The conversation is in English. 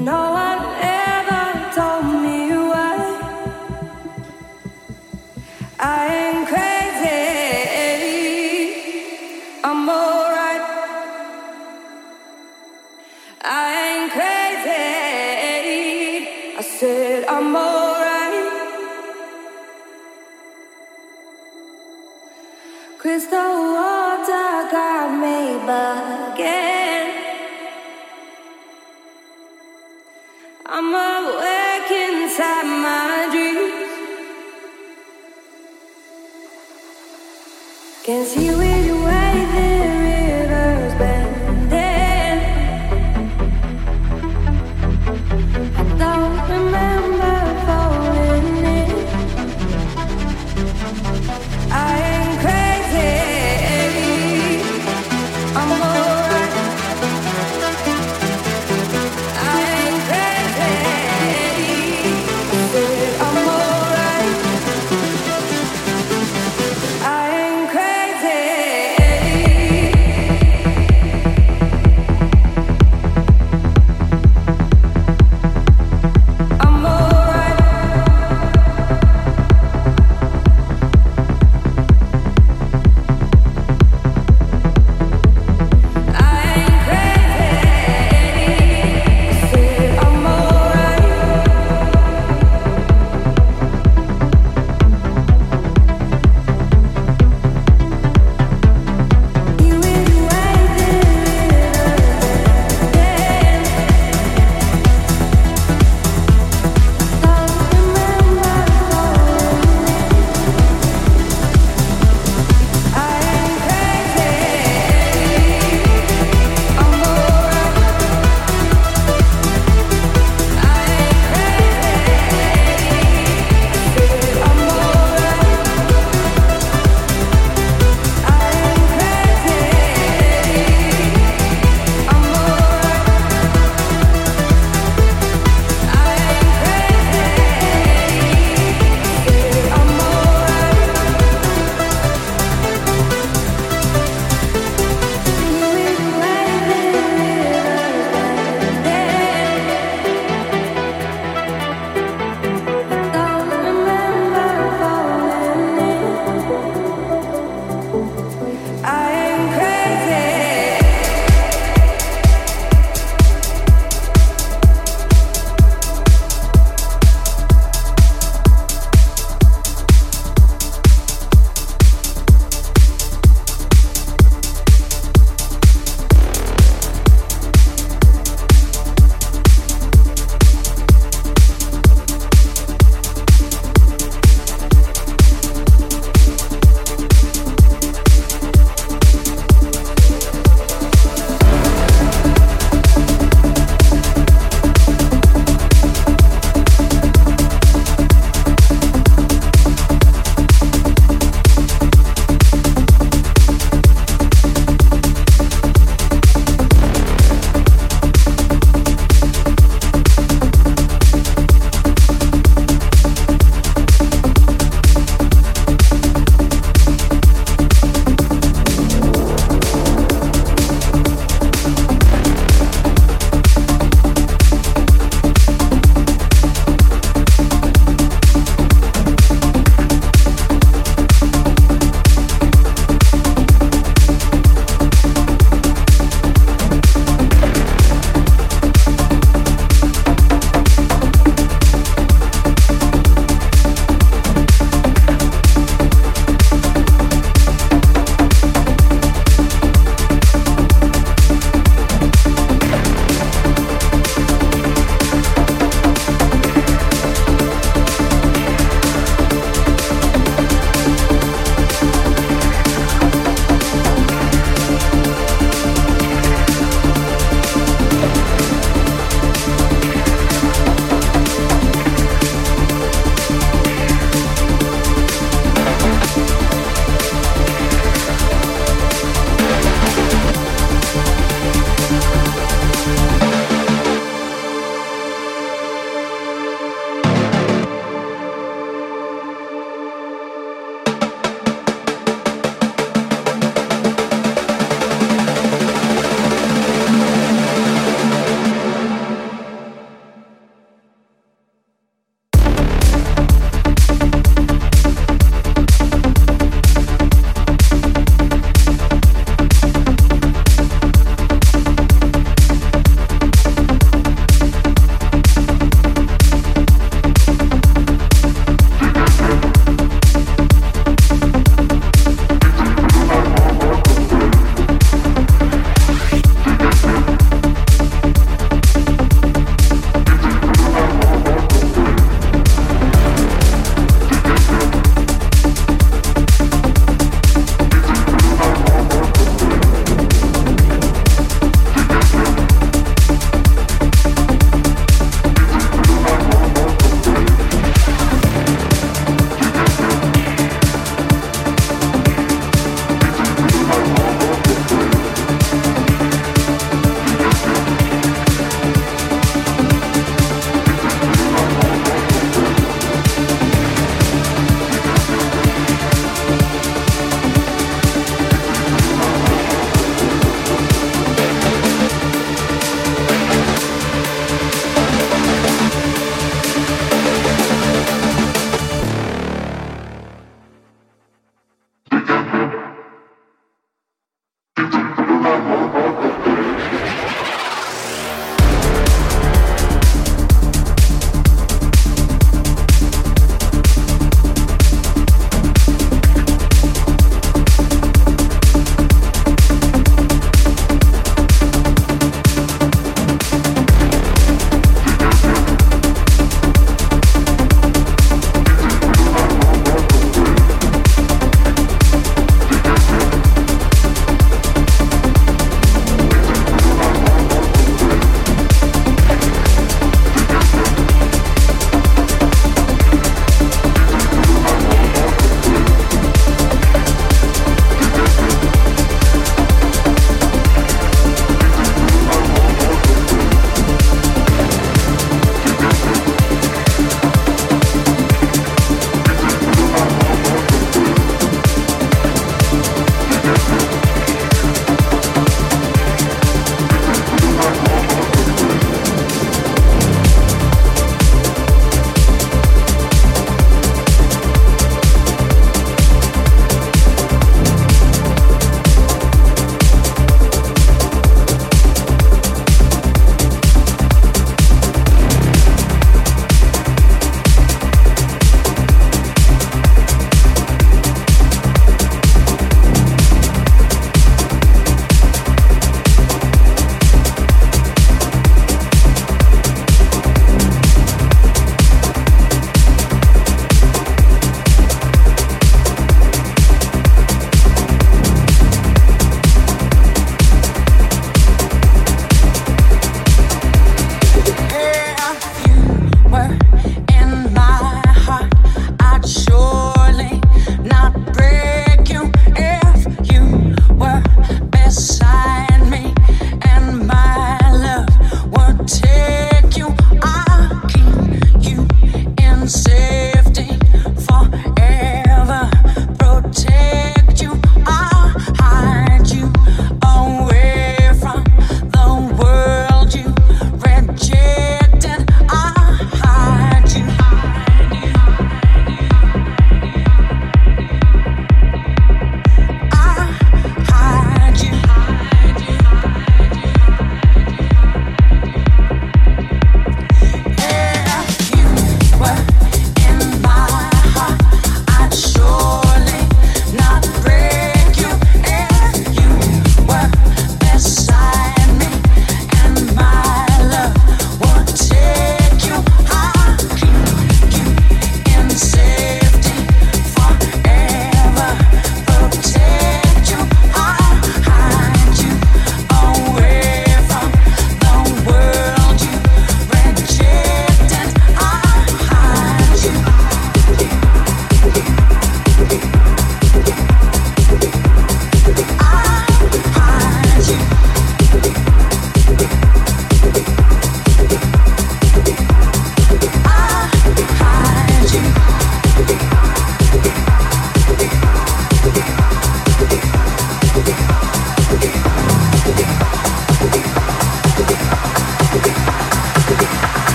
know I